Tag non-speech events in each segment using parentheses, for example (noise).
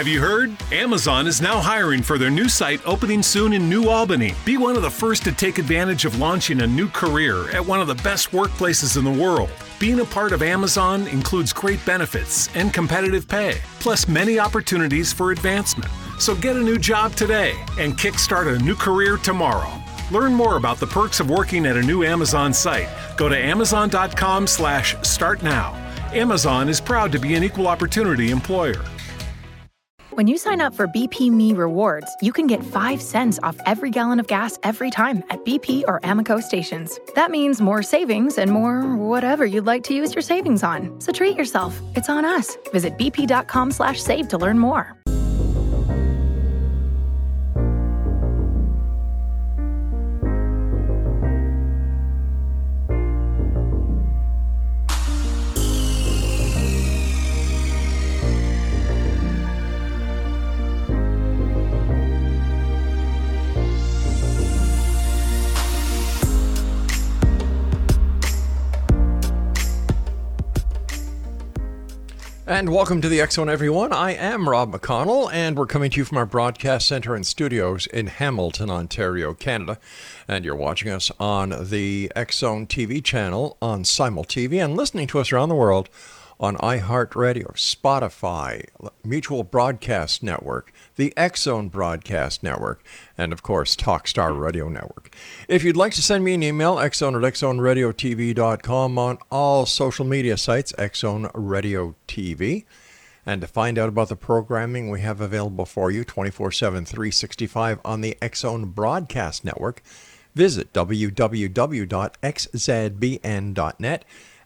Have you heard? Amazon is now hiring for their new site opening soon in New Albany. Be one of the first to take advantage of launching a new career at one of the best workplaces in the world. Being a part of Amazon includes great benefits and competitive pay, plus many opportunities for advancement. So get a new job today and kickstart a new career tomorrow. Learn more about the perks of working at a new Amazon site. Go to amazon.com slash start now. Amazon is proud to be an equal opportunity employer. When you sign up for BP Me Rewards, you can get 5 cents off every gallon of gas every time at BP or Amoco stations. That means more savings and more whatever you'd like to use your savings on. So treat yourself. It's on us. Visit bp.com slash save to learn more. And welcome to the X Zone, everyone. I am Rob McConnell, and we're coming to you from our broadcast center and studios in Hamilton, Ontario, Canada. And you're watching us on the X Zone TV channel on Simul TV and listening to us around the world on iHeartRadio, Spotify, Mutual Broadcast Network, the Zone Broadcast Network, and of course, Talkstar Radio Network. If you'd like to send me an email, xzone at xzoneradiotv.com on all social media sites, Xzone Radio TV. And to find out about the programming we have available for you 24 7, 365 on the Zone Broadcast Network, visit www.xzbn.net.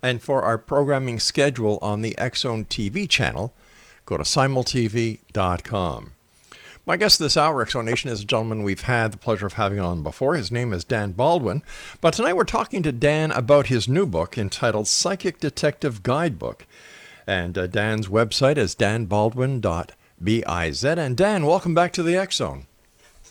And for our programming schedule on the Zone TV channel, go to simultv.com. My guest this hour, X Zone Nation, is a gentleman we've had the pleasure of having on before. His name is Dan Baldwin. But tonight we're talking to Dan about his new book entitled Psychic Detective Guidebook. And uh, Dan's website is danbaldwin.biz. And Dan, welcome back to the X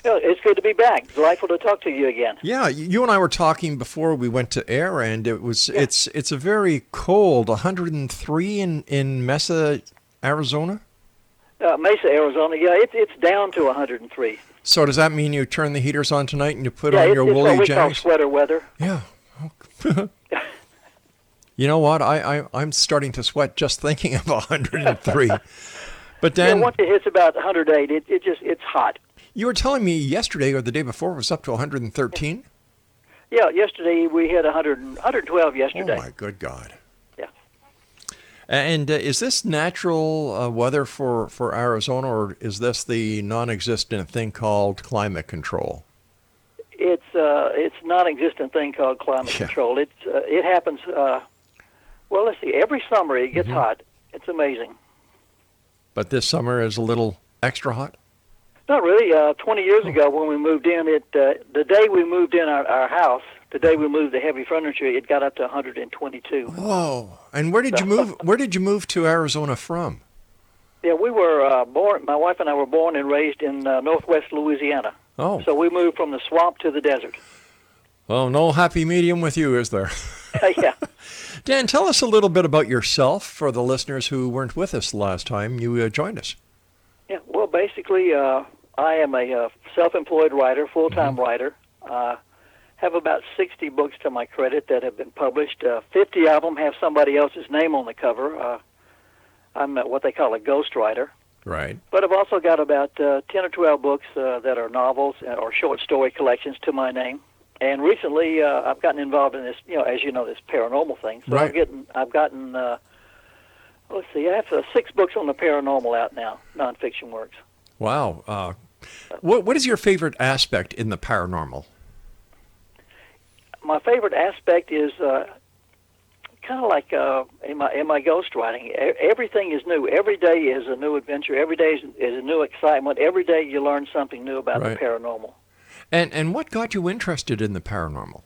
It's good to be back. Delightful to talk to you again. Yeah, you and I were talking before we went to air, and it was yeah. it's it's a very cold, 103 in in Mesa, Arizona. Uh, Mesa, Arizona. Yeah, it's it's down to 103. So does that mean you turn the heaters on tonight and you put yeah, on your it's woolly what we jammies? Call sweater weather. Yeah. (laughs) you know what? I, I I'm starting to sweat just thinking of 103. (laughs) but then yeah, once it hits about 108, it, it just it's hot. You were telling me yesterday or the day before it was up to 113? Yeah, yesterday we hit 100, 112 yesterday. Oh, my good God. Yeah. And uh, is this natural uh, weather for, for Arizona, or is this the non existent thing called climate control? It's uh, it's non-existent thing called climate yeah. control. It's uh, it happens. Uh, well, let's see. Every summer it gets mm-hmm. hot. It's amazing. But this summer is a little extra hot. Not really. Uh, 20 years ago, when we moved in, it uh, the day we moved in our, our house, the day we moved the heavy furniture, it got up to 122. Whoa! And where did you move? (laughs) Where did you move to Arizona from? Yeah, we were uh, born. My wife and I were born and raised in uh, northwest Louisiana. Oh. So we moved from the swamp to the desert. Well, no happy medium with you, is there? (laughs) yeah. Dan, tell us a little bit about yourself for the listeners who weren't with us last time you uh, joined us. Yeah, well, basically, uh, I am a uh, self-employed writer, full-time mm-hmm. writer. Uh, have about 60 books to my credit that have been published. Uh, 50 of them have somebody else's name on the cover. Uh, I'm what they call a ghostwriter. Right. But I've also got about uh, 10 or 12 books uh, that are novels or short story collections to my name. And recently, uh, I've gotten involved in this, you know, as you know, this paranormal thing. So right. I've gotten, I've gotten, uh, let's see, I have uh, six books on the paranormal out now, nonfiction works. Wow. Uh, what what is your favorite aspect in the paranormal? My favorite aspect is uh, kind of like uh, in my in my ghostwriting. Everything is new. Every day is a new adventure. Every day is, is a new excitement. Every day you learn something new about right. the paranormal. And and what got you interested in the paranormal?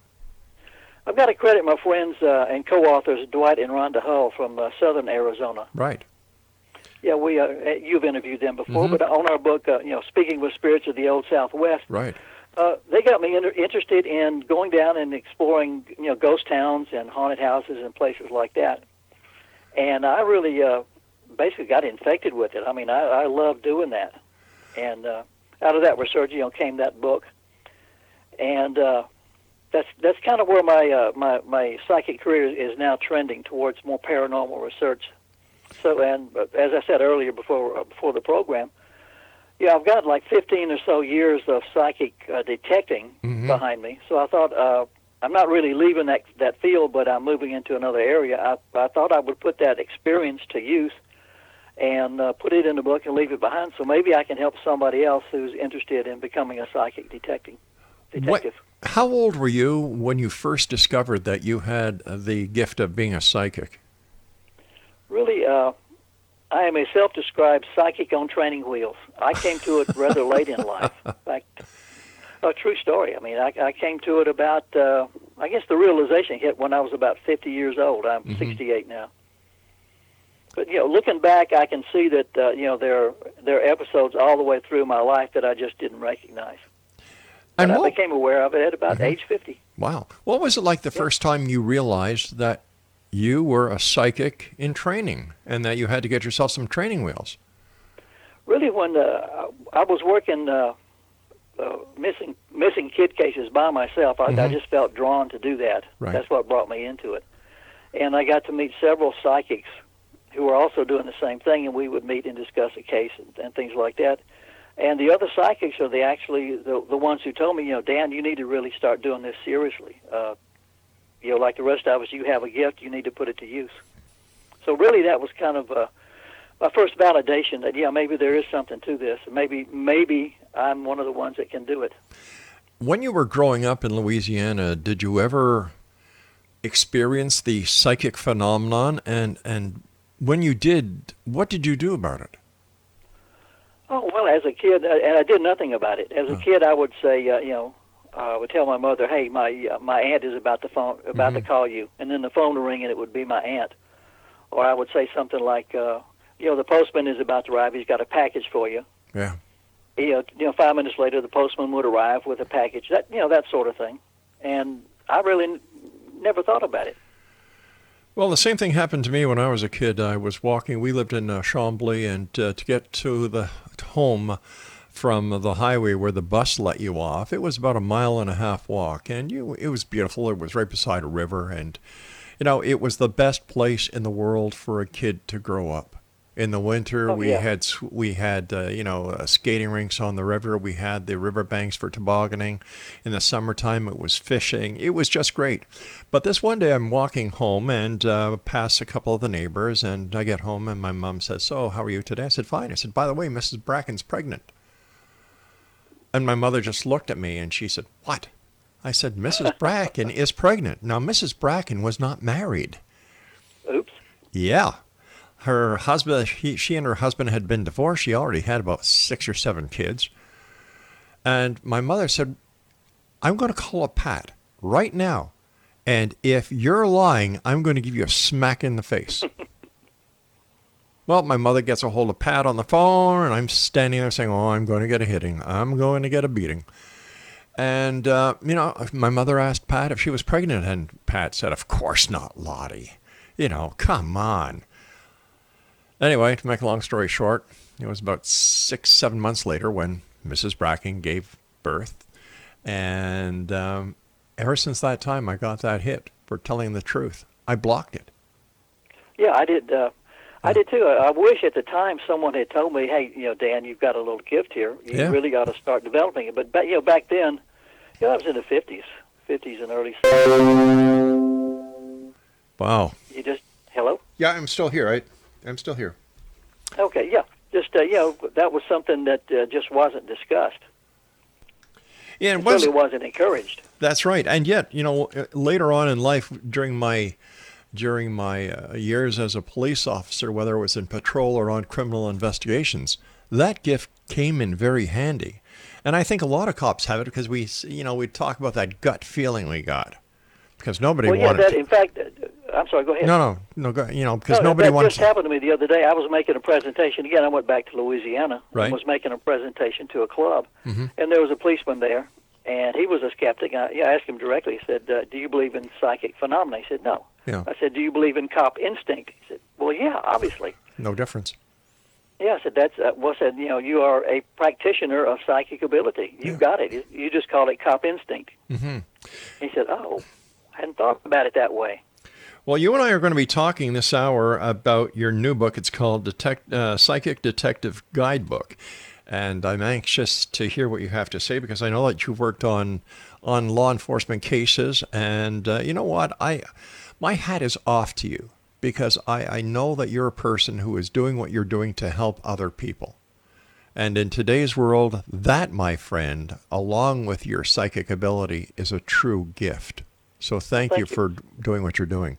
I've got to credit my friends uh, and co-authors Dwight and Rhonda Hull from uh, Southern Arizona. Right. Yeah, we uh, you've interviewed them before, mm-hmm. but on our book, uh, you know, speaking with spirits of the old Southwest, right? Uh, they got me inter- interested in going down and exploring, you know, ghost towns and haunted houses and places like that. And I really uh, basically got infected with it. I mean, I, I love doing that, and uh, out of that research, you know, came that book, and uh, that's that's kind of where my uh, my my psychic career is now trending towards more paranormal research. So, and uh, as I said earlier before uh, before the program, yeah, I've got like 15 or so years of psychic uh, detecting Mhm. behind me. So I thought uh, I'm not really leaving that that field, but I'm moving into another area. I I thought I would put that experience to use and uh, put it in the book and leave it behind. So maybe I can help somebody else who's interested in becoming a psychic detecting What, detective. How old were you when you first discovered that you had the gift of being a psychic? Really, uh, I am a self-described psychic on training wheels. I came to it rather (laughs) late in life. In fact, a true story. I mean, I, I came to it about, uh, I guess the realization hit when I was about 50 years old. I'm 68 now. But you know, looking back, I can see that uh, you know there are, there are episodes all the way through my life that I just didn't recognize. And I became aware of it at about age 50. wow, what was it like the first time you realized that you were a psychic in training and that you had to get yourself some training wheels? really when uh, I was working uh, uh, missing missing kid cases by myself, I, I Mhm. just felt drawn to do that. Right. That's what brought me into it, and I got to meet several psychics who were also doing the same thing, and we would meet and discuss a case and, and things like that. And the other psychics are the actually the the ones who told me, you know, Dan, you need to really start doing this seriously. Uh, you know, like the rest of us, you have a gift, you need to put it to use. So really, that was kind of uh, my first validation that yeah, maybe there is something to this. Maybe maybe I'm one of the ones that can do it. When you were growing up in Louisiana, did you ever experience the psychic phenomenon? And, and when you did, what did you do about it? Oh well, as a kid, uh, and I did nothing about it. As a kid, I would say, uh, you know, I would tell my mother, "Hey, my uh, my aunt is about to phone about to call you," and then the phone would ring, and it would be my aunt. Or I would say something like, uh, "You know, the postman is about to arrive. He's got a package for you." Yeah. You know, you know, five minutes later, the postman would arrive with a package. That you know, that sort of thing. And I really n- never thought about it. Well, the same thing happened to me when I was a kid. I was walking. We lived in uh, Chambly, and uh, to get to the home from the highway where the bus let you off, it was about a mile and a half walk, and you, it was beautiful. It was right beside a river, and you know, it was the best place in the world for a kid to grow up. In the winter, Oh, we yeah. had we had uh, you know uh, skating rinks on the river. We had the river banks for tobogganing. In the summertime, it was fishing. It was just great. But this one day, I'm walking home and uh, pass a couple of the neighbors, and I get home, and my mom says, "So, how are you today?" I said, "Fine." I said, "By the way, Mrs. Bracken's pregnant." And my mother just looked at me, and she said, "What?" I said, "Mrs. (laughs) Bracken is pregnant." Now, Mrs. Bracken was not married. Oops. Yeah. Her husband, he, she and her husband had been divorced. She already had about six or seven kids. And my mother said, I'm going to call up Pat right now. And if you're lying, I'm going to give you a smack in the face. (laughs) well, my mother gets a hold of Pat on the phone, and I'm standing there saying, Oh, I'm going to get a hitting. I'm going to get a beating. And, uh, you know, my mother asked Pat if she was pregnant, and Pat said, Of course not, Lottie. You know, come on. Anyway, to make a long story short, it was about six, seven months later when Mrs. Bracken gave birth. And um, ever since that time, I got that hit for telling the truth. I blocked it. Yeah, I did. Uh, I did too. I, I wish at the time someone had told me, "Hey, you know, Dan, you've got a little gift here. You Yeah. really got to start developing it." But back, you know, back then, you know, I was in the fifties, fifties and early. 60s. Wow. You just hello. Yeah, I'm still here. I, I'm still here. Okay, yeah, just uh, you know, that was something that uh, just wasn't discussed. Yeah, It it was. really wasn't encouraged. That's right. And yet, you know, uh, later on in life, during my during my uh, years as a police officer, whether it was in patrol or on criminal investigations, that gift came in very handy. And I think a lot of cops have it because we, you know, we talk about that gut feeling we got because nobody Well, yeah, wanted. that to- in fact, I'm sorry. Go ahead. no, no, no. Go, you know, because No, nobody that wanted. just happened to me the other day. I was making a presentation again. I went back to Louisiana Right. and was making a presentation to a club, Mhm. and there was a policeman there, and he was a skeptic. I, yeah, I asked him directly. He said, uh, "Do you believe in psychic phenomena?" He said, "No." Yeah. I said, "Do you believe in cop instinct?" He said, "Well, yeah, obviously." no difference. Yeah, I said that's uh, well said. You know, you are a practitioner of psychic ability. You've Yeah. got it. You just call it cop instinct. hmm He said, "Oh, I hadn't thought about it that way." Well, you and I are going to be talking this hour about your new book. It's called Detect, uh, Psychic Detective Guidebook. And I'm anxious to hear what you have to say because I know that you've worked on on law enforcement cases. And uh, you know what? I my hat is off to you because I, I know that you're a person who is doing what you're doing to help other people. And in today's world, that, my friend, along with your psychic ability, is a true gift. So thank, Thank you you. for doing what you're doing.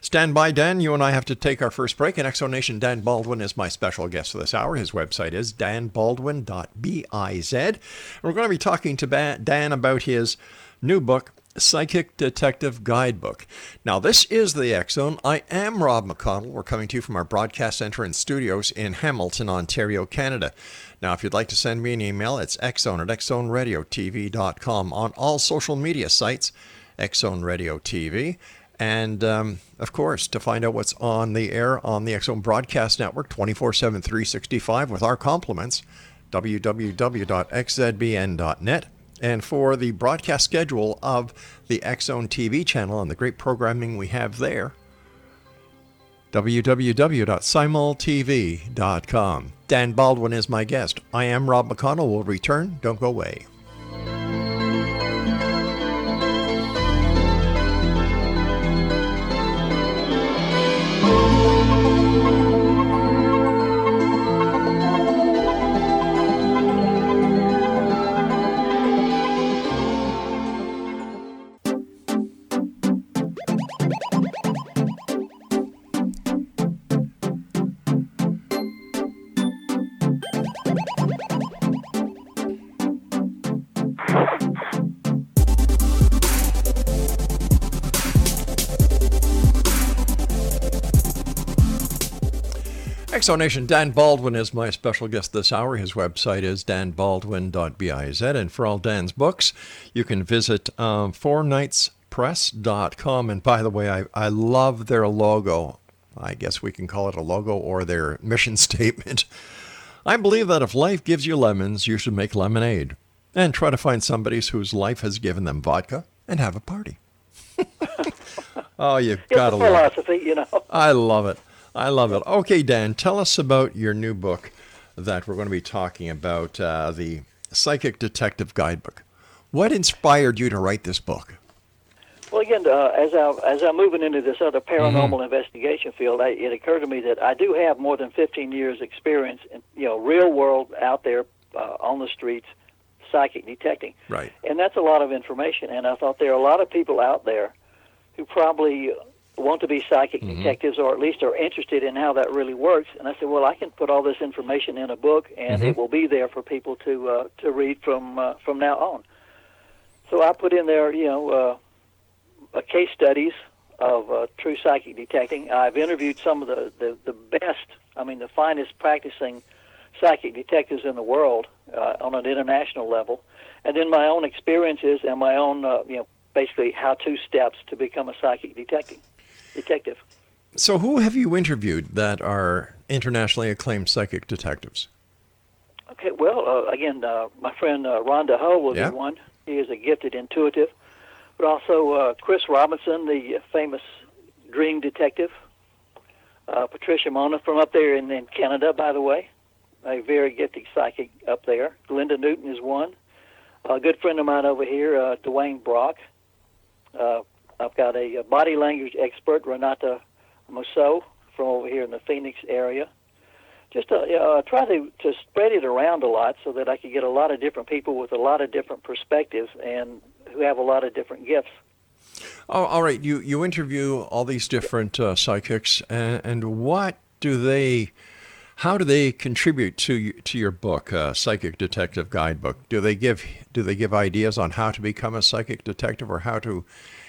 Stand by, Dan. You and I have to take our first break. In X Zone Nation, Dan Baldwin is my special guest for this hour. His website is danbaldwin.biz. And we're going to be talking to Dan about his new book, Psychic Detective Guidebook. Now, this is the Zone. I am Rob McConnell. We're coming to you from our broadcast center and studios in Hamilton, Ontario, Canada. Now, if you'd like to send me an email, it's xzone at xzoneradiotv.com on all social media sites, Xzone Radio TV. And um, of course, to find out what's on the air on the Xzone Broadcast Network 24 7, 365 with our compliments, www.xzbn.net. And for the broadcast schedule of the Xzone TV channel and the great programming we have there, www.simultv.com. Dan Baldwin is my guest. I am Rob McConnell. We'll return. Don't go away. X Zone Nation, Dan Baldwin is my special guest this hour. His website is danbaldwin.biz. And for all Dan's books, you can visit um, fourknightspress.com. And by the way, I, I love their logo. I guess we can call it a logo or their (laughs) mission statement. I believe that if life gives you lemons, you should make lemonade. And try to find somebody whose life has given them vodka and have a party. (laughs) oh, you've got a to love it. philosophy, you know. I love it. I love it. Okay, Dan, tell us about your new book that we're going to be talking about uh, the Psychic Detective Guidebook. What inspired you to write this book? Well, again, uh, as I as I'm moving into this other paranormal Mm-hmm. investigation field, I, it occurred to me that I do have more than 15 years' experience in you know real world out there uh, on the streets, psychic detecting, Right. and that's a lot of information. And I thought there are a lot of people out there who probably want to be psychic Mm-hmm. detectives, or at least are interested in how that really works. And I said, well, I can put all this information in a book, and Mm-hmm. it will be there for people to uh, to read from uh, from now on. So I put in there, you know. Uh, case studies of uh, true psychic detecting. I've interviewed some of the, the, the best, I mean, the finest practicing psychic detectives in the world uh, on an international level, and then my own experiences and my own, uh, you know, basically how-to steps to become a psychic detecting detective. So, who have you interviewed that are internationally acclaimed psychic detectives? Okay, well, uh, again, uh, my friend uh, Rhonda Hull will Yeah. be one. He is a gifted intuitive, but also uh, Chris Robinson, the famous dream detective. Uh, Patricia Mona from up there in, in Canada, by the way, a very gifted psychic up there. Linda Newton is one. A good friend of mine over here, uh, Dwayne Brock. I've got a, uh body language expert, Renata Mousseau, from over here in the Phoenix area just to uh, try to, to spread it around a lot so that I could get a lot of different people with a lot of different perspectives and who have a lot of different gifts. Oh, all right. You you interview all these different uh, psychics, and, and what do they? How do they contribute to to your book, uh, Psychic Detective Guidebook? Do they give do they give ideas on how to become a psychic detective, or how to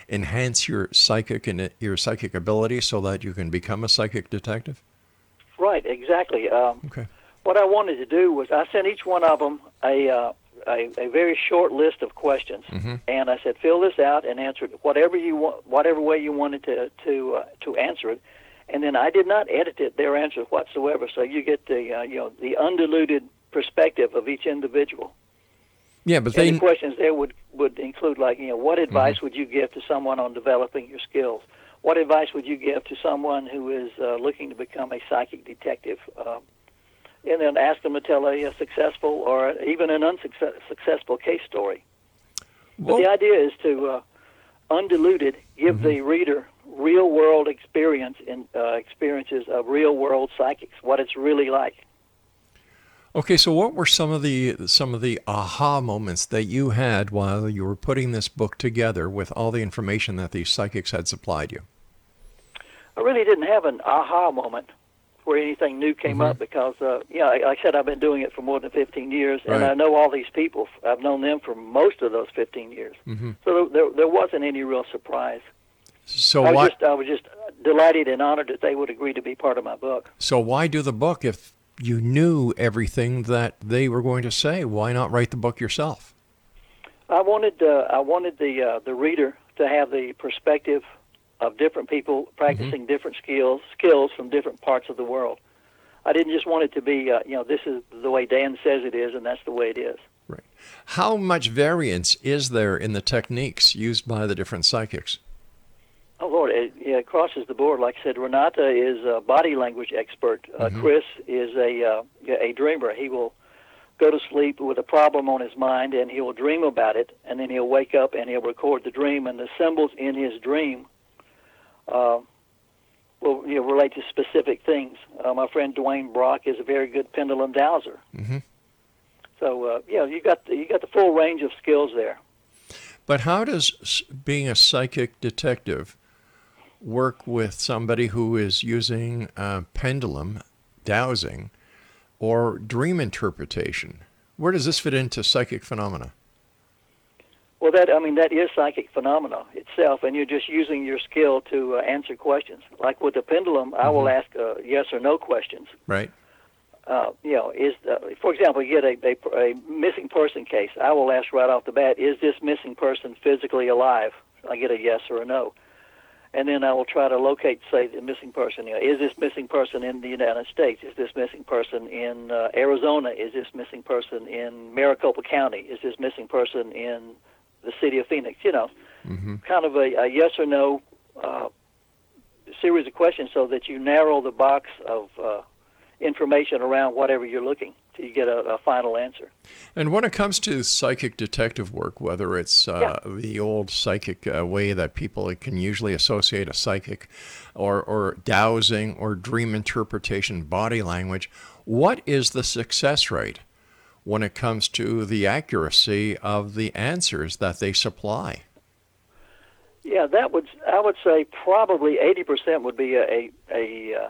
enhance your psychic and your psychic ability so that you can become a psychic detective? Right, exactly. Um, Okay. what I wanted to do was I sent each one of them a uh, a, a very short list of questions, and I said fill this out and answer it whatever you want, whatever way you wanted to to uh, to answer it, and then I did not edit it, their answers whatsoever. So you get the uh, you know the undiluted perspective of each individual. Yeah, but And they the questions there would would include like you know what advice would you give to someone on developing your skills? What advice would you give to someone who is uh, looking to become a psychic detective? Um, and then ask them to tell a, a successful or even an unsuccessful case story. well, But the idea is to uh, undiluted give the reader real world experience and uh, experiences of real world psychics, what it's really like. Okay, so what were some of the some of the aha moments that you had while you were putting this book together with all the information that these psychics had supplied you? I really didn't have an aha moment where anything new came up because, uh, you know, like I said, I've been doing it for more than 15 years, and I know all these people. I've known them for most of those 15 years. Mm-hmm. So there, there wasn't any real surprise. So I was why just, I was just delighted and honored that they would agree to be part of my book. so why do the book if you knew everything that they were going to say? Why not write the book yourself? I wanted uh, I wanted the uh, the reader to have the perspective of different people practicing different skills skills from different parts of the world. I didn't just want it to be uh, you know this is the way Dan says it is and that's the way it is. Right. How much variance is there in the techniques used by the different psychics? Oh Lord, it, yeah, it crosses the board. Like I said, Renata is a body language expert. Uh, Chris is a uh, a dreamer. He will go to sleep with a problem on his mind, and he will dream about it, and then he'll wake up and he'll record the dream, and the symbols in his dream uh, will you know, relate to specific things. Uh, my friend Dwayne Brock is a very good pendulum dowser. Mhm. So uh, yeah, you got the, you got the full range of skills there. But how does being a psychic detective work with somebody who is using uh, pendulum dowsing or dream interpretation? Where does this fit into psychic phenomena? Well, that I mean that is psychic phenomena itself, and you're just using your skill to uh, answer questions. Like with the pendulum, I will ask uh, yes or no questions. Right? Uh, you know, is uh, for example, you get a, a a missing person case. I will ask right off the bat, is this missing person physically alive? I get a yes or a no, and then I will try to locate, say, the missing person. You know, is this missing person in the United States? Is this missing person in uh, Arizona? Is this missing person in Maricopa County? Is this missing person in the city of Phoenix? You know, kind of a, a yes or no uh, series of questions, so that you narrow the box of uh, information around whatever you're looking till you get a, a final answer. And when it comes to psychic detective work, whether it's uh, the old psychic uh, way that people can usually associate a psychic, or, or dowsing, or dream interpretation, body language, what is the success rate when it comes to the accuracy of the answers that they supply? Yeah, that would I would say probably 80% would be a a a, uh,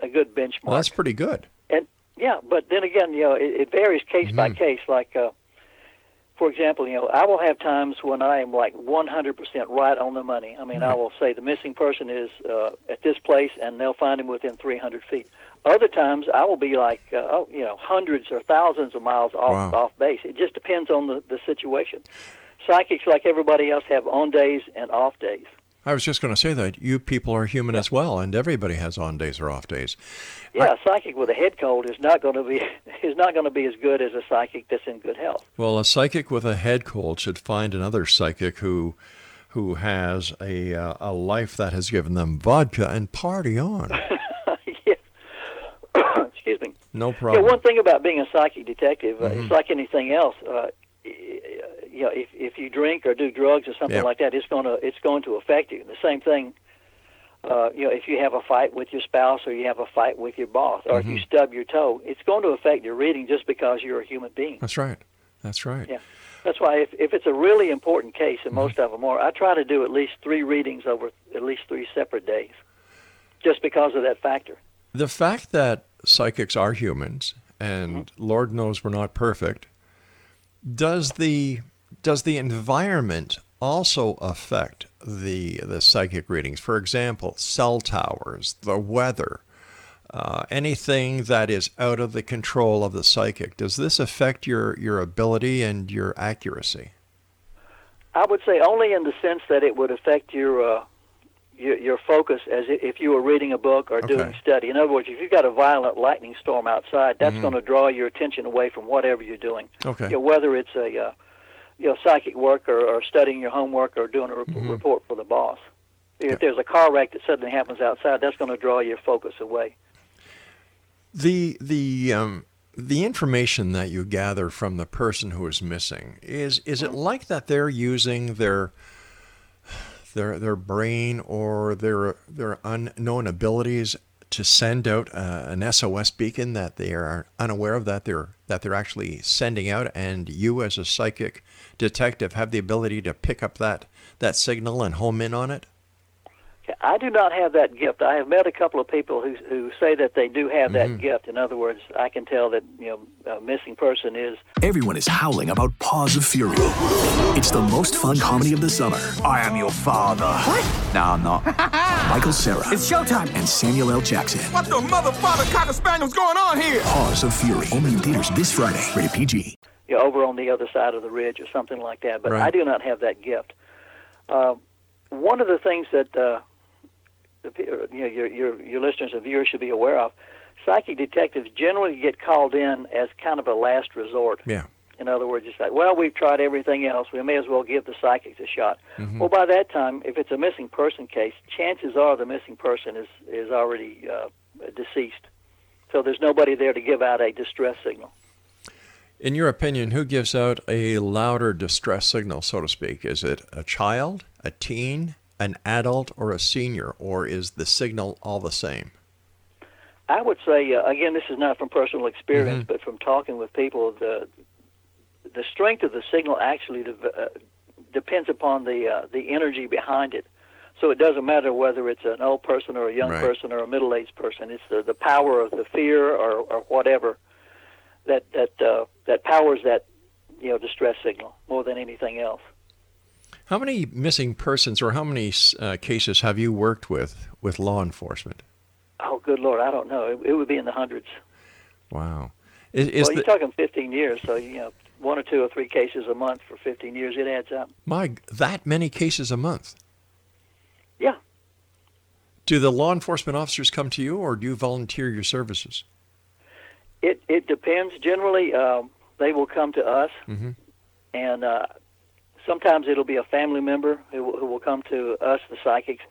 a good benchmark. Well, that's pretty good. And yeah, but then again, you know, it, it varies case by case. Like, uh, for example, you know, I will have times when I am like 100% right on the money. I mean, I will say the missing person is uh, at this place, and they'll find him within 300 feet. Other times, I will be like, uh, oh, you know, hundreds or thousands of miles off Wow. off base. It just depends on the the situation. Psychics, like everybody else, have on days and off days. I was just going to say that you people are human as well, and everybody has on days or off days. Yeah, a psychic with a head cold is not going to be (laughs) is not going to be as good as a psychic that's in good health. Well, a psychic with a head cold should find another psychic who who has a uh, a life that has given them vodka and party on. (laughs) yeah. (coughs) Excuse me. No Yeah, problem. one thing about being a psychic detective, uh, Mm-hmm. it's like anything else. Uh, you know, if if you drink or do drugs or something Yeah. like that, it's going to it's going to affect you. The same thing. Uh, you know, if you have a fight with your spouse or you have a fight with your boss, or Mm-hmm. if you stub your toe, it's going to affect your reading just because you're a human being. That's right. That's right. Yeah. That's why if, if it's a really important case, Mm-hmm. and most of them are, I try to do at least three readings over at least three separate days, just because of that factor. The fact that psychics are humans, and Lord knows we're not perfect, does the does the environment also affect the the psychic readings? For example, cell towers, the weather, uh, anything that is out of the control of the psychic. Does this affect your your ability and your accuracy? I would say only in the sense that it would affect your uh, your, your focus as if you were reading a book or doing Okay. study. In other words, if you've got a violent lightning storm outside, that's Mm-hmm. going to draw your attention away from whatever you're doing. Okay. You know, whether it's a uh, you know psychic work or, or studying your homework or doing a rep- Mm-hmm. report for the boss. If there's a car wreck that suddenly happens outside, that's going to draw your focus away. The the um, the information that you gather from the person who is missing is is it like that they're using their their their brain or their their unknown abilities to send out uh, an SOS beacon that they are unaware of that they're that they're actually sending out and you as a psychic detective have the ability to pick up that that signal and home in on it I do not have that gift. I have met a couple of people who who say that they do have Mm-hmm. that gift. In other words, I can tell that you know a missing person is Everyone is howling about Paws of Fury. It's the most fun comedy of the summer. I am your father. What? No, I'm not. (laughs) Michael Cera It's showtime. and Samuel L. Jackson. What the mother, father, cocker spaniel's going on here? Paws of Fury. Only in theaters this Friday. Rated PG. You know, over on the other side of the ridge or something like that. But Right. I do not have that gift. Uh, one of the things that uh, the, uh, you know, your, your your listeners and viewers should be aware of, psychic detectives generally get called in as kind of a last resort. yeah In other words, it's like, well, we've tried everything else. We may as well give the psychics a shot. Well, by that time, if it's a missing person case, chances are the missing person is is already uh, deceased. So there's nobody there to give out a distress signal. In your opinion, who gives out a louder distress signal, so to speak? Is it a child, a teen, an adult, or a senior, or is the signal all the same? I would say uh, again, this is not from personal experience, but from talking with people, the the strength of the signal actually de- uh, depends upon the uh, the energy behind it. So it doesn't matter whether it's an old person or a young Right. person or a middle aged person. It's the, the power of the fear or, or whatever that that uh, that powers that you know distress signal more than anything else. How many missing persons or how many uh, cases have you worked with with law enforcement? Oh, good lord, I don't know. It, it would be in the hundreds. Wow. Is, is well, you're talking 15 years, so you know one or two or three cases a month for 15 years. It adds up. my that many cases a month? Yeah. Do the law enforcement officers come to you, or do you volunteer your services? It it depends. Generally, um, they will come to us, Mhm. and uh, sometimes it'll be a family member who, will- who will come to us, the psychics.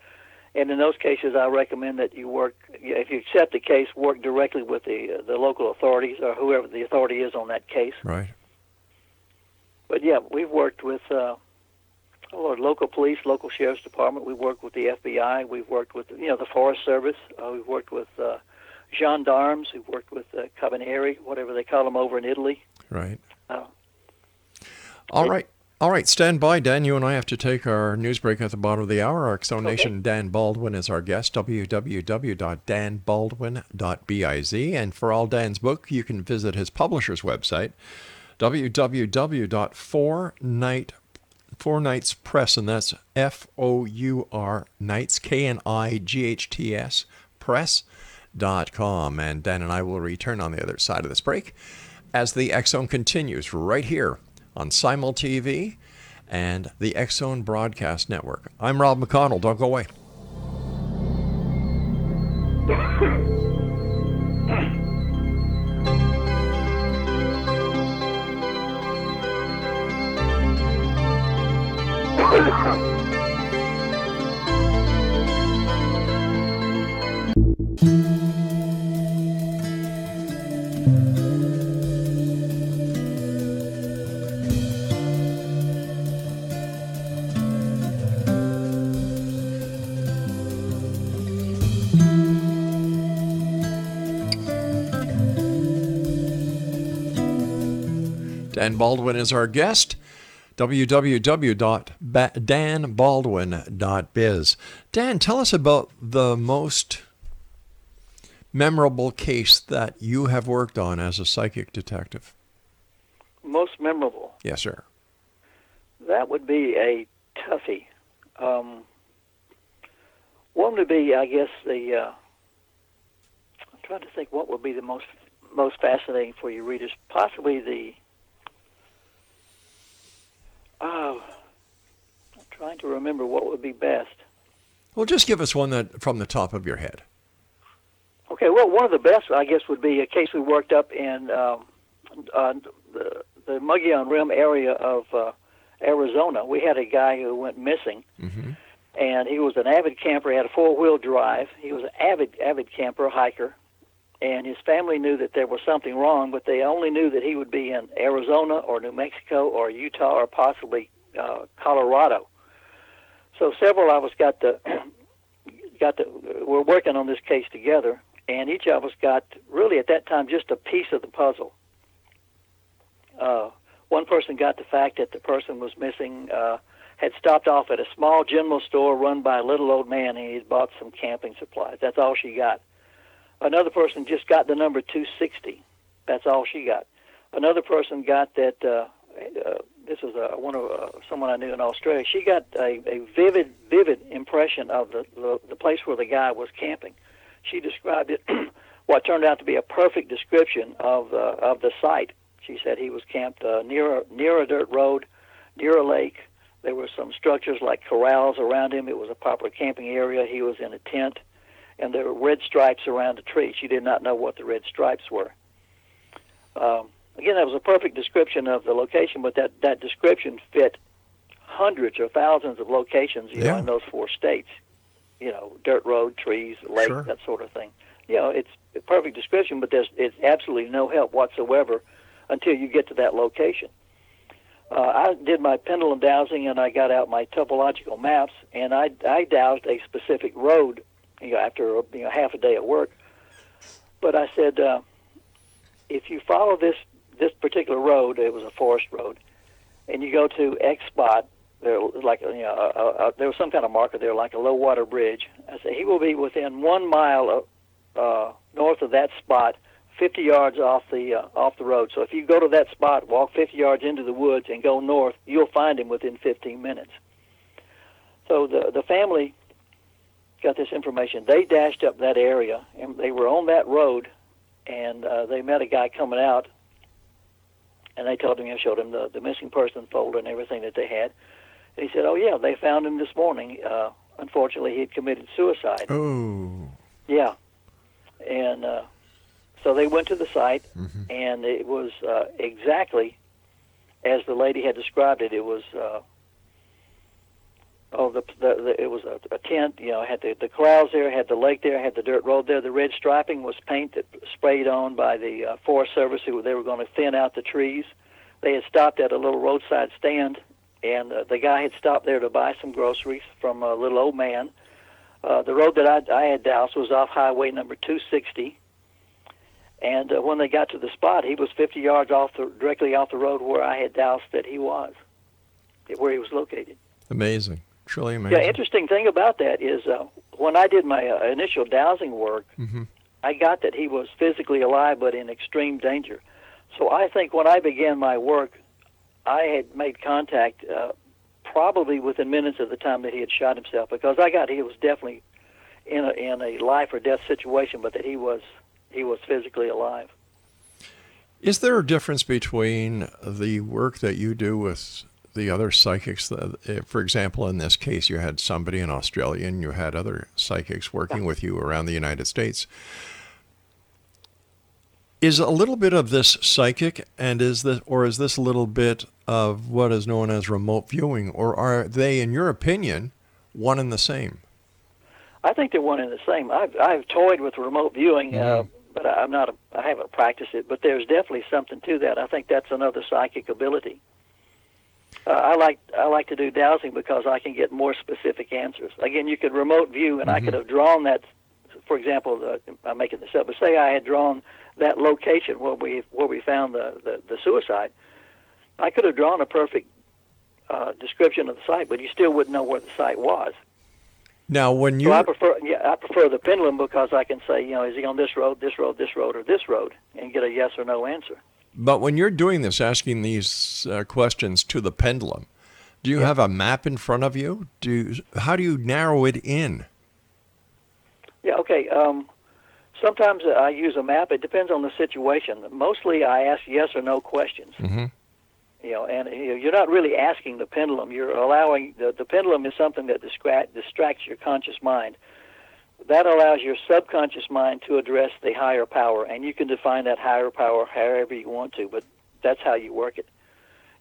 And in those cases, I recommend that you work. If you accept the case, work directly with the the local authorities or whoever the authority is on that case. Right. But yeah, we've worked with uh, oh Lord, local police, local sheriff's department. We've worked with the FBI. We've worked with you know the Forest Service. Uh, we've worked with uh, gendarmes. We've worked with uh, Carabinieri, whatever they call them over in Italy. Right. Oh. All right. All right, stand by, Dan. You and I have to take our news break at the bottom of the hour. Our X Zone Nation Dan Baldwin is our guest, www.danbaldwin.biz. And for all Dan's book, you can visit his publisher's website, www.fourknight Four Knights Press, and that's F O U R Knights, K N I G H T S, press.com. And Dan and I will return on the other side of this break as the X Zone continues right here on Simul TV and the X Zone Broadcast Network. I'm Rob McConnell. Don't go away. (laughs) Dan Baldwin is our guest. www.danbaldwin.biz. Dan, tell us about the most memorable case that you have worked on as a psychic detective. Most memorable. Yes, sir. That would be a toughie. Um, one would be, I guess, the. Uh, I'm trying to think what would be the most most fascinating for your readers. Possibly the. Oh, I'm trying to remember what would be best. Well, just give us one that from the top of your head. Okay, well, one of the best, I guess, would be a case we worked up in um, uh, the, the Mogollon Rim area of uh, Arizona. We had a guy who went missing, Mm-hmm. and he was an avid camper. He had a four-wheel drive. He was an avid, avid camper, hiker, and his family knew that there was something wrong, but they only knew that he would be in Arizona or New Mexico or Utah or possibly uh, Colorado. So several of us got the (clears throat) got the we're working on this case together, and each of us got really at that time just a piece of the puzzle. Uh, one person got the fact that the person was missing. Uh, had stopped off at a small general store run by a little old man, and he'd bought some camping supplies. That's all she got. Another person just got the number 260. That's all she got. Another person got that. Uh, uh, this was uh, one of uh, someone I knew in Australia. She got a, a vivid, vivid impression of the, the the place where the guy was camping. She described it, (clears throat) what turned out to be a perfect description of the of the site. She said he was camped uh, near near a dirt road, near a lake. There were some structures like corrals around him. It was a proper camping area. He was in a tent, and there were red stripes around the tree. She did not know what the red stripes were. Um, again, that was a perfect description of the location, but that, that description fit hundreds or thousands of locations, you Yeah. know, in those four states. You know, dirt road, trees, lake, Sure. that sort of thing. You know, it's a perfect description, but there's it's absolutely no help whatsoever until you get to that location. Uh, I did my pendulum dowsing, and I got out my topological maps, and I I dowsed a specific road, you know, after you know half a day at work. But I said, uh, if you follow this this particular road, it was a forest road, and you go to X spot, there was like you know a, a, a, there was some kind of marker there, like a low water bridge. I said he will be within one mile of, uh, north of that spot, 50 yards off the uh, off the road. So if you go to that spot, walk 50 yards into the woods, and go north, you'll find him within 15 minutes. So the the family got this information. They dashed up that area, and they were on that road, and uh, they met a guy coming out, and they told him, know, showed him the the missing person folder and everything that they had. And he said, "Oh yeah, they found him this morning. Uh, unfortunately, he had committed suicide." Oh. Yeah, and uh, so they went to the site, and it was uh, exactly as the lady had described it. It was uh, oh, the, the, the it was a, a tent. You know, had the the corrals there, had the lake there, had the dirt road there. The red striping was paint that sprayed on by the uh, Forest Service. Who they were going to thin out the trees. They had stopped at a little roadside stand, and uh, the guy had stopped there to buy some groceries from a little old man. Uh, the road that I, I had dowsed was off highway number 260. And uh, when they got to the spot, he was 50 yards off the, directly off the road where I had dowsed that he was, where he was located. Amazing. Truly amazing. Yeah, interesting thing about that is uh, when I did my uh, initial dowsing work, Mhm. I got that he was physically alive but in extreme danger. So I think when I began my work, I had made contact uh, probably within minutes of the time that he had shot himself because I got he was definitely in a in a life or death situation, but that he was he was physically alive. Is there a difference between the work that you do with the other psychics? eh, For example, in this case, you had somebody in Australia and you had other psychics working with you around the United States. Is a little bit of this psychic, and is this, or is this a little bit of what is known as remote viewing, or are they, in your opinion, one and the same? I think they're one and the same. I've I've toyed with remote viewing, uh, but I- I'm not. A, I haven't practiced it. But there's definitely something to that. I think that's another psychic ability. Uh, I like I like to do dowsing because I can get more specific answers. Again, you could remote view, and I could have drawn that. For example, the, I'm making this up, but say I had drawn that location where we where we found the the, the suicide. I could have drawn a perfect uh, description of the site, but you still wouldn't know where the site was. Now, when you So I prefer, yeah, I prefer the pendulum because I can say, you know, is he on this road, this road, this road, or this road, and get a yes or no answer. But when you're doing this, asking these uh, questions to the pendulum, do you have a map in front of you? Do you, how do you narrow it in? Yeah, okay. Um, sometimes I use a map. It depends on the situation. Mostly, I ask yes or no questions. Mhm. You know, and you're not really asking the pendulum. You're allowing the, the pendulum is something that distract, distracts your conscious mind. That allows your subconscious mind to address the higher power, and you can define that higher power however you want to. But that's how you work it.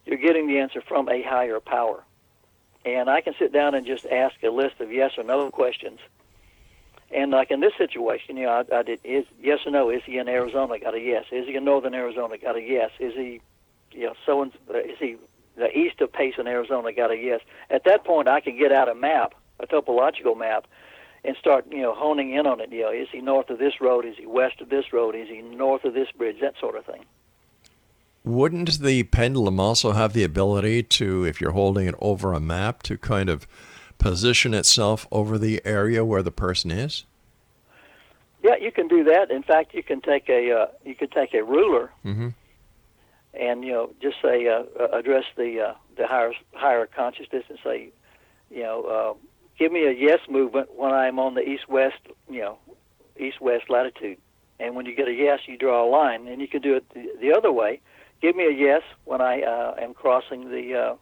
You're getting the answer from a higher power, and I can sit down and just ask a list of yes or no questions. And like in this situation, you know, I, I did is yes or no. Is he in Arizona? Got a yes. Is he in northern Arizona? Got a yes. Is he you know, so and is he the east of Payson, Arizona? Got a yes. At that point, I can get out a map, a topological map, and start you know honing in on it. You know, is he north of this road? Is he west of this road? Is he north of this bridge? That sort of thing. Wouldn't the pendulum also have the ability to, if you're holding it over a map, to kind of position itself over the area where the person is? Yeah, you can do that. In fact, you can take a uh, you could take a ruler mm-hmm and you know just say uh, uh, address the uh, the higher higher consciousness and say you know uh, give me a yes movement when I'm on the east west you know east west latitude. And when you get a yes you draw a line and you can do it the, the other way. Give me a yes when I uh, am crossing the uh,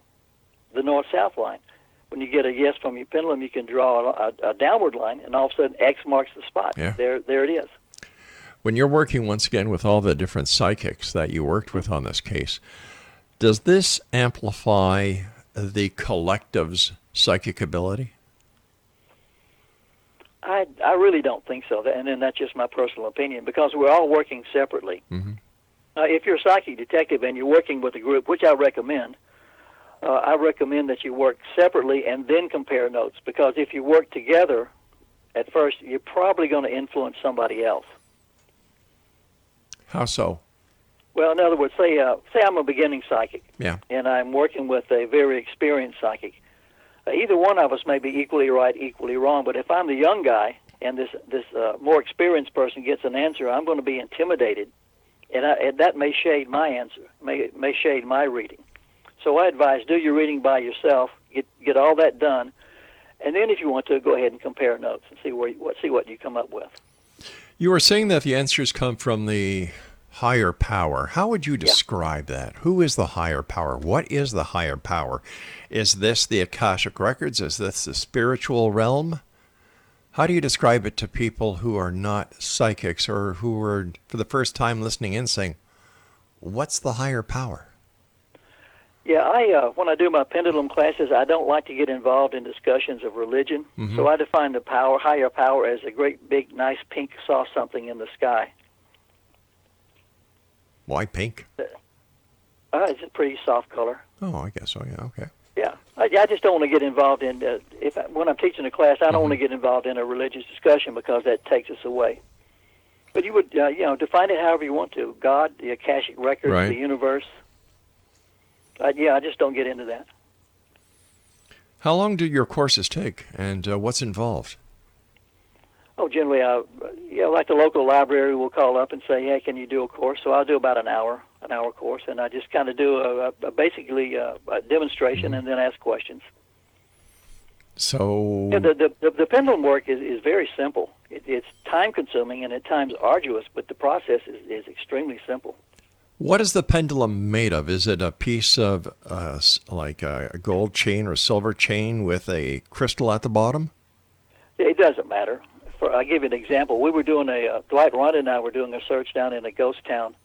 the north south line. When you get a yes from your pendulum you can draw a, a, a downward line and all of a sudden X marks the spot. Yeah. there there it is. When you're working once again with all the different psychics that you worked with on this case, does this amplify the collective's psychic ability? I, I really don't think so, and then that's just my personal opinion because we're all working separately. Mm-hmm. Uh, if you're a psychic detective and you're working with a group, which I recommend, uh, I recommend that you work separately and then compare notes because if you work together at first, you're probably going to influence somebody else. How so? Well, in other words, say uh, say I'm a beginning psychic, yeah, and I'm working with a very experienced psychic. Either one of us may be equally right, equally wrong. But if I'm the young guy and this this uh, more experienced person gets an answer, I'm going to be intimidated, and, I, and that may shade my answer, may may shade my reading. So I advise do your reading by yourself, get get all that done, and then if you want to, go ahead and compare notes and see where you, what see what you come up with. You were saying that the answers come from the higher power. How would you describe yeah. that? Who is the higher power? What is the higher power? Is this the Akashic Records? Is this the spiritual realm? How do you describe it to people who are not psychics or who are for the first time listening in saying, What's the higher power? Yeah, I uh, when I do my pendulum classes, I don't like to get involved in discussions of religion. Mm-hmm. So I define the power, higher power, as a great big, nice pink saw something in the sky. Why pink? Uh, it's a pretty soft color. Oh, I guess so. Yeah. Okay. Yeah, I, I just don't want to get involved in. Uh, if I, when I'm teaching a class, I don't mm-hmm. want to get involved in a religious discussion because that takes us away. But you would, uh, you know, define it however you want to. God, the Akashic records, right. the universe uh, yeah, I just don't get into that. How long do your courses take, and uh, what's involved? Oh, generally, you know, like the local library will call up and say, "Hey, can you do a course?" So I'll do about an hour, an hour course, and I just kind of do a, a basically a, a demonstration mm-hmm. and then ask questions. So yeah, the, the the pendulum work is is very simple. It, it's time consuming and at times arduous, but the process is is extremely simple. What is the pendulum made of? Is it a piece of uh, like a gold chain or silver chain with a crystal at the bottom? It doesn't matter. For, I'll give you an example. We were doing a, uh, Dwight Rhonda and I were doing a search down in a ghost town,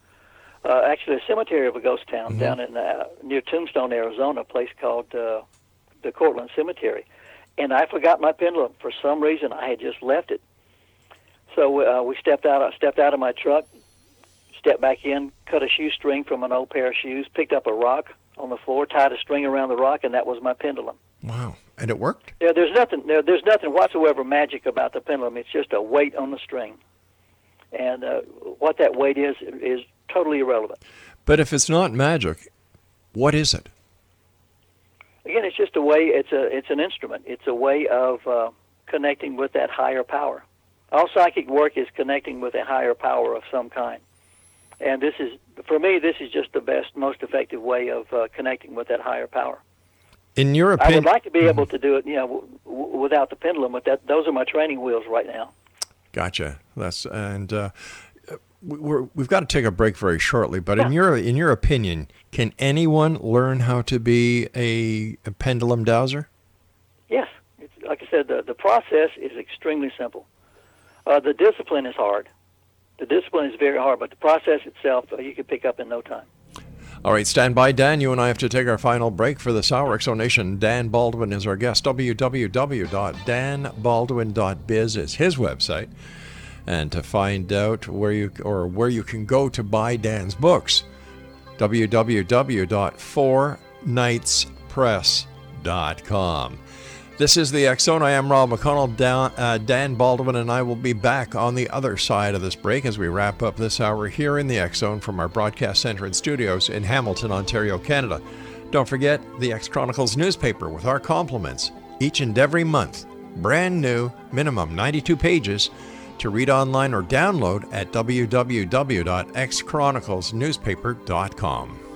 uh, actually a cemetery of a ghost town mm-hmm. down in uh, near Tombstone, Arizona, a place called uh, the Courtland Cemetery. And I forgot my pendulum. For some reason, I had just left it. So uh, we stepped out. I stepped out of my truck, stepped back in, cut a shoestring from an old pair of shoes, picked up a rock on the floor, tied a string around the rock, and that was my pendulum. Wow! And it worked. Yeah, there's nothing. There, there's nothing whatsoever magic about the pendulum. It's just a weight on the string, and uh, what that weight is is totally irrelevant. But if it's not magic, what is it? Again, it's just a way. It's a it's an instrument. It's a way of uh, connecting with that higher power. All psychic work is connecting with a higher power of some kind and this is for me this is just the best most effective way of uh, connecting with that higher power in your opinion i would like to be able to do it you know w- without the pendulum but that those are my training wheels right now gotcha that's and uh, we're, we've got to take a break very shortly, but in your in your opinion, can anyone learn how to be a, a pendulum dowser? Yes, it's, like I said, the the process is extremely simple. Uh, the discipline is hard. The discipline is very hard, but the process itself uh, you can pick up in no time. All right, stand by, Dan. You and I have to take our final break for this hour. X Zone Nation. Dan Baldwin is our guest. www.danbaldwin.biz is his website. And to find out where you or where you can go to buy Dan's books, www.fourknightspress.com. This is the Zone. I am Rob McConnell. Dan, uh, Dan, Baldwin and I will be back on the other side of this break as we wrap up this hour here in the Zone from our broadcast center and studios in Hamilton, Ontario, Canada. Don't forget the X Chronicles newspaper with our compliments each and every month. Brand new, minimum 92 pages to read online or download at www.xchroniclesnewspaper.com.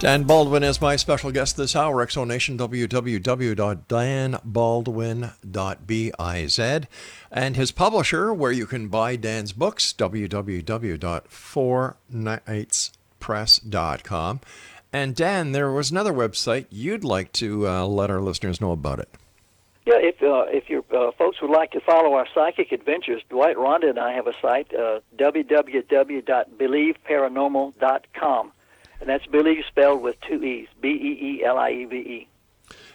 Dan Baldwin is my special guest this hour. X Zone Nation www.danbaldwin.biz and his publisher, where you can buy Dan's books, www.fourknightspress.com. And Dan, there was another website you'd like to uh, let our listeners know about it. Yeah, if uh, if your uh, folks would like to follow our psychic adventures, Dwight Rhonda and I have a site, uh, www.believeparanormal.com. And that's Believe spelled with two E's, B E E L I E V E.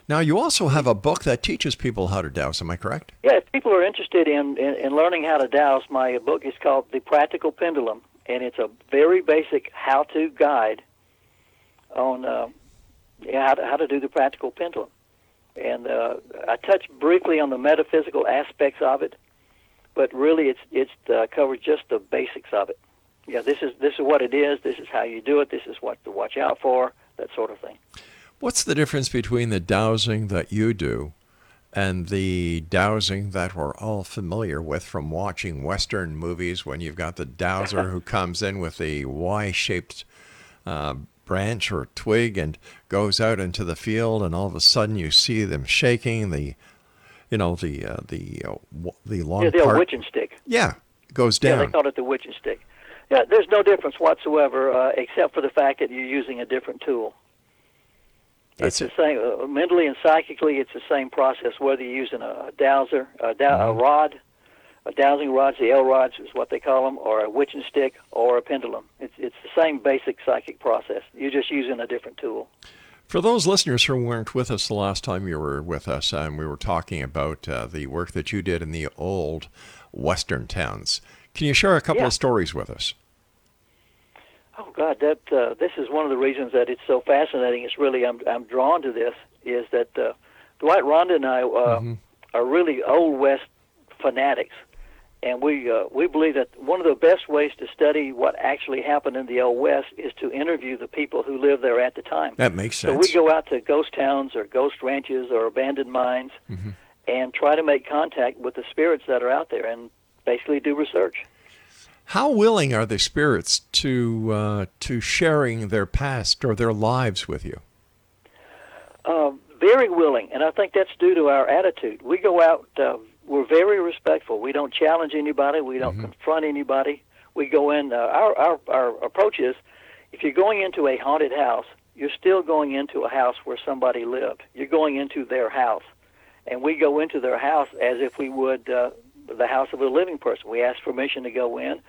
Now, you also have a book that teaches people how to dowse, am I correct? Yeah, if people are interested in, in, in learning how to dowse, my book is called The Practical Pendulum, and it's a very basic how to guide on uh, yeah, how, to, how to do the practical pendulum. And uh, I touch briefly on the metaphysical aspects of it, but really it's, it's uh, covers just the basics of it yeah, this is this is what it is. This is how you do it. This is what to watch out for. That sort of thing. What's the difference between the dowsing that you do and the dowsing that we're all familiar with from watching Western movies when you've got the dowser who (laughs) comes in with a Y shaped uh, branch or twig and goes out into the field, and all of a sudden you see them shaking the, you know, the uh, the uh, the long yeah, the part. witching stick. Yeah, goes down. Yeah, they call it the witching stick. Yeah, there's no difference whatsoever, uh, except for the fact that you're using a different tool. That's it's the same uh, mentally and psychically. It's the same process whether you're using a dowser, a, Mm-hmm. a rod, a dowsing rods, the L rods is what they call them, or a witching stick, or a pendulum. It's it's the same basic psychic process. You're just using a different tool. For those listeners who weren't with us the last time you were with us, and we were talking about uh, the work that you did in the old Western towns, can you share a couple Yeah. of stories with us? Oh God, that uh, this is one of the reasons that it's so fascinating. It's really I'm I'm drawn to this is that uh, Dwight Rhonda and I uh, are really old West fanatics, and we uh, we believe that one of the best ways to study what actually happened in the old West is to interview the people who lived there at the time. That makes sense. So we go out to ghost towns or ghost ranches or abandoned mines Mm-hmm. and try to make contact with the spirits that are out there and basically do research. How willing are the spirits to uh, to sharing their past or their lives with you? Uh, very willing, and I think that's due to our attitude. We go out, uh, we're very respectful. We don't challenge anybody, we don't confront anybody. We go in, uh, our, our, our approach is if you're going into a haunted house, you're still going into a house where somebody lived. You're going into their house. And we go into their house as if we would uh, the house of a living person. We ask permission to go in,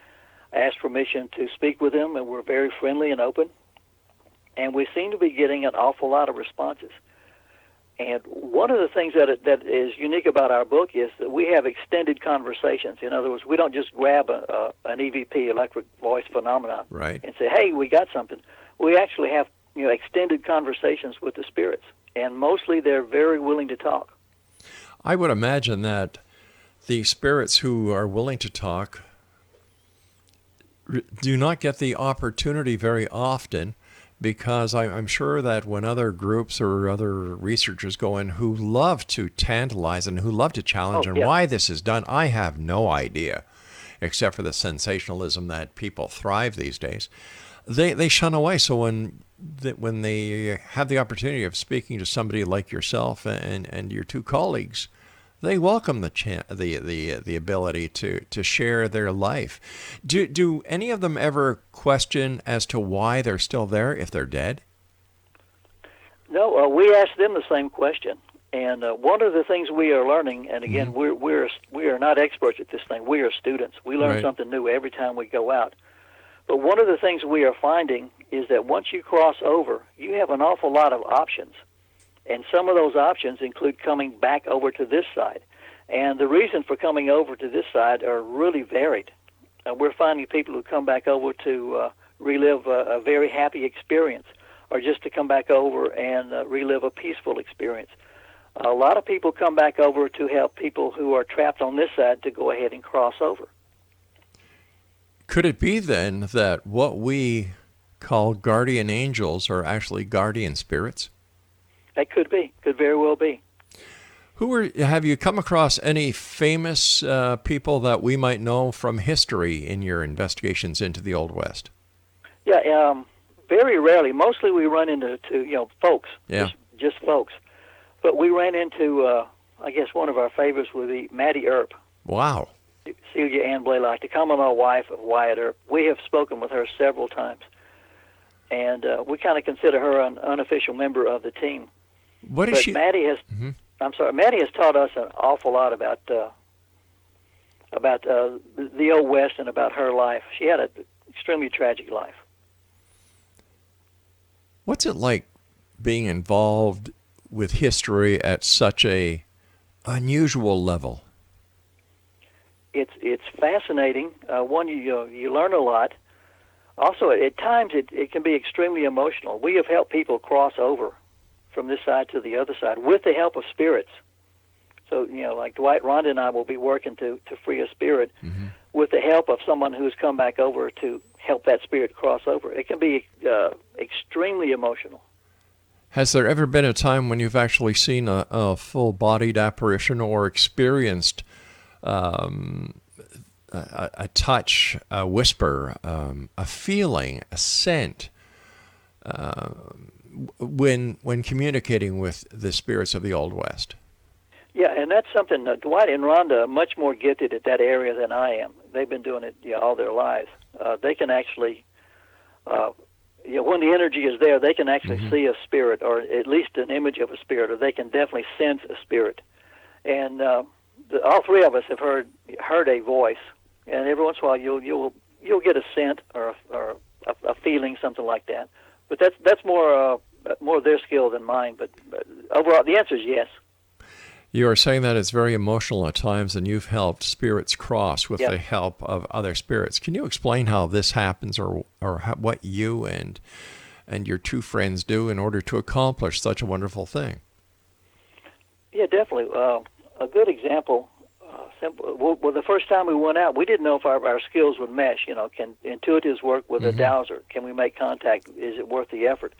ask permission to speak with them, and we're very friendly and open. And we seem to be getting an awful lot of responses. And one of the things that that is unique about our book is that we have extended conversations. In other words, we don't just grab a, a, an EVP, electric voice phenomenon, Right. and say, "Hey, we got something." We actually have you know extended conversations with the spirits, and mostly they're very willing to talk. I would imagine that the spirits who are willing to talk do not get the opportunity very often because I, am sure that when other groups or other researchers go in who love to tantalize and who love to challenge Oh, and yeah. why this is done, I have no idea, except for the sensationalism that people thrive these days. They they shun away. So when that when they have the opportunity of speaking to somebody like yourself and and your two colleagues, they welcome the chan the the the ability to to share their life. Do do any of them ever question as to why they're still there if they're dead? No, uh, we ask them the same question. And uh, one of the things we are learning, and again, we're we're we are not experts at this thing. We are students. We learn Right. something new every time we go out. But one of the things we are finding is that once you cross over, you have an awful lot of options, and some of those options include coming back over to this side. And the reason for coming over to this side are really varied. Uh, we're finding people who come back over to uh, relive a, a very happy experience, or just to come back over and uh, relive a peaceful experience. A lot of people come back over to help people who are trapped on this side to go ahead and cross over. Could it be then that what we call guardian angels are actually guardian spirits? That could be, could very well be. Who are have you come across any famous uh, people that we might know from history in your investigations into the Old West? Yeah, um, very rarely. Mostly we run into to, you know folks, Yeah. just, just folks. But we ran into, uh, I guess one of our favorites would be Mattie Earp, Wow. Celia Ann Blaylock, the common law wife of Wyatt Earp. We have spoken with her several times, and uh, we kind of consider her an unofficial member of the team. What is but she? Mattie has, I'm sorry, Mattie has taught us an awful lot about uh, about uh, the- old West and about her life. She had an extremely tragic life. What's it like being involved with history at such a unusual level? it's it's fascinating. Uh, one, you you, you learn a lot. Also, at times it, it can be extremely emotional. We have helped people cross over from this side to the other side with the help of spirits. So you know, like Dwight Rhonda and I will be working to to free a spirit with the help of someone who's come back over to help that spirit cross over. It can be uh, extremely emotional. Has there ever been a time when you've actually seen a, a full-bodied apparition or experienced um, a, a touch, a whisper, um, a feeling, a scent uh, when when communicating with the spirits of the Old West? Yeah, and that's something uh, Dwight and Rhonda are much more gifted at that area than I am. They've been doing it know, all their lives. Uh, they can actually, uh, you know, when the energy is there, they can actually see a spirit, or at least an image of a spirit, or they can definitely sense a spirit. And uh, the, all three of us have heard heard a voice, and every once in a while you'll you'll you'll get a scent or a, or a, a feeling, something like that. But that's that's more uh, more their skill than mine. But, but overall, the answer is yes. You are saying that it's very emotional at times, and you've helped spirits cross with Yep. the help of other spirits. Can you explain how this happens, or or how, what you and and your two friends do in order to accomplish such a wonderful thing? Yeah, definitely. Uh, a good example. Simple. Well, well, the first time we went out, we didn't know if our, our skills would mesh. You know, can intuitives work with a dowser? Can we make contact? Is it worth the effort?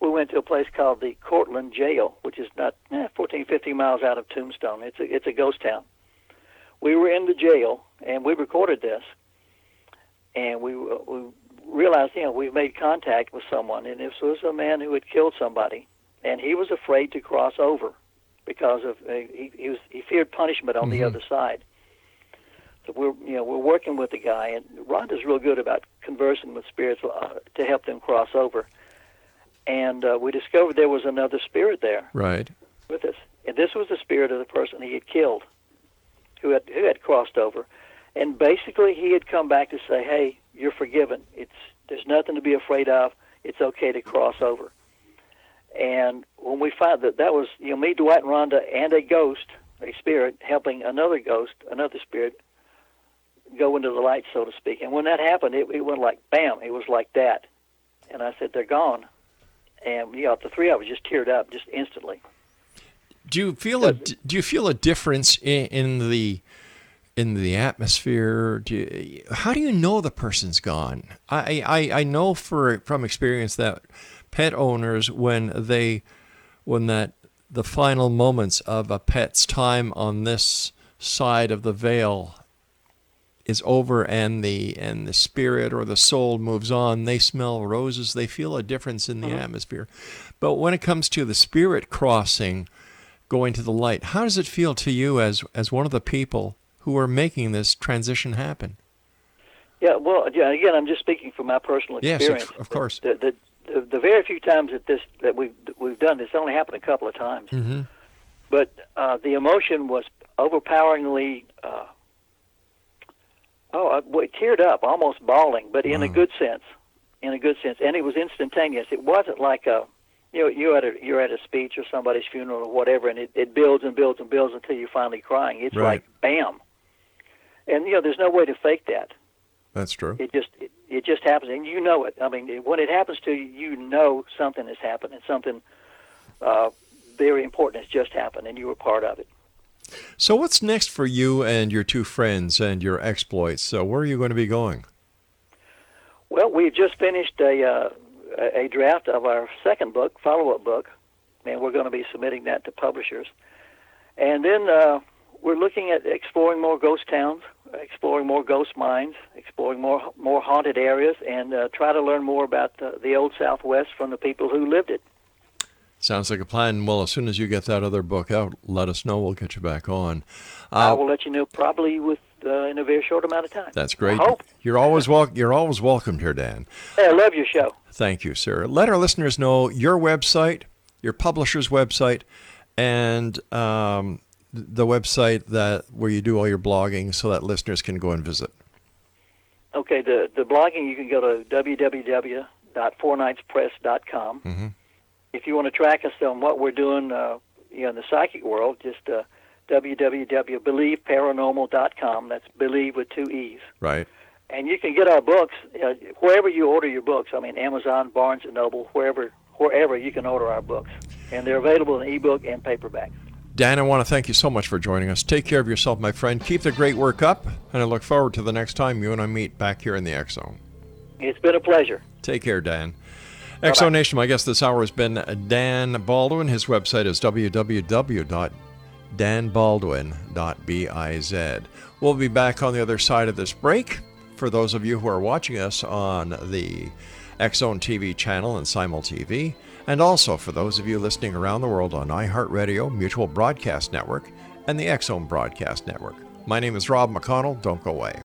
We went to a place called the Courtland Jail, which is not eh, 14, 15 miles out of Tombstone. It's a it's a ghost town. We were in the jail, and we recorded this, and we uh, we realized, you know, we made contact with someone, and this was a man who had killed somebody, and he was afraid to cross over because of uh, he, he was he feared punishment on the other side. So we're you know we're working with the guy, and Rhonda's real good about conversing with spirits uh, to help them cross over. And uh, we discovered there was another spirit there Right. with us, and this was the spirit of the person he had killed, who had who had crossed over, and basically he had come back to say, "Hey, you're forgiven. It's there's nothing to be afraid of. It's okay to cross over." And when we found that that was you know me, Dwight, and Rhonda, and a ghost, a spirit helping another ghost, another spirit, go into the light, so to speak. And when that happened, it, it went like bam. It was like that, and I said, "They're gone." And you know, the three of us just teared up just instantly. Do you feel a do you feel a difference in, in the in the atmosphere? Do you, how do you know the person's gone? I, I, I know for from experience that pet owners when they when that the final moments of a pet's time on this side of the veil is over and the and the spirit or the soul moves on they smell roses they feel a difference in the Mm-hmm. atmosphere but when it comes to the spirit crossing going to the light how does it feel to you as as one of the people who are making this transition happen Yeah, well, yeah, again, I'm just speaking from my personal experience Yes, of- of course. The, the, the, the very few times that this that we've we've done this only happened a couple of times, Mhm. but uh, the emotion was overpoweringly. Uh, oh, I we teared up, almost bawling, but in a good sense, in a good sense, and it was instantaneous. It wasn't like a, you know, you're at a you're at a speech or somebody's funeral or whatever, and it, it builds and builds and builds until you're finally crying. It's Right. like bam, and you know, there's no way to fake that that's true. It just it, it just happens and you know it. I mean when it happens to you you know something has happened and something uh, very important has just happened and you were part of it. So what's next for you and your two friends and your exploits? So where are you going to be going? Well we've just finished a uh, a draft of our second book follow-up book. And we're going to be submitting that to publishers. And then uh, we're looking at exploring more ghost towns exploring more ghost mines exploring more more haunted areas and uh, try to learn more about the, the old southwest from the people who lived it sounds like a plan well as soon as you get that other book out let us know we'll get you back on I uh, will let you know probably with uh, in a very short amount of time. that's great I hope. you're always wel- you're always welcomed here dan Hey, I love your show. Thank you, sir. Let our listeners know your website, your publisher's website, and um, the website that where you do all your blogging, so that listeners can go and visit. Okay, the the blogging you can go to www.fourknightspress.com. Mm-hmm. If you want to track us on what we're doing, uh, you know, in the psychic world, just uh, www.believeparanormal.com. That's believe with two e's. Right. And you can get our books uh, wherever you order your books. I mean, Amazon, Barnes and Noble, wherever wherever you can order our books, and they're available in ebook and paperback. Dan, I want to thank you so much for joining us. Take care of yourself, my friend. Keep the great work up, and I look forward to the next time you and I meet back here in the X Zone. It's been a pleasure. Take care, Dan. X Zone Nation, my guest this hour has been Dan Baldwin. His website is www.danbaldwin.biz. We'll be back on the other side of this break. For those of you who are watching us on the X Zone TV channel and SimulTV, and also for those of you listening around the world on iHeartRadio, Mutual Broadcast Network, and the X Zone Broadcast Network. My name is Rob McConnell. Don't go away.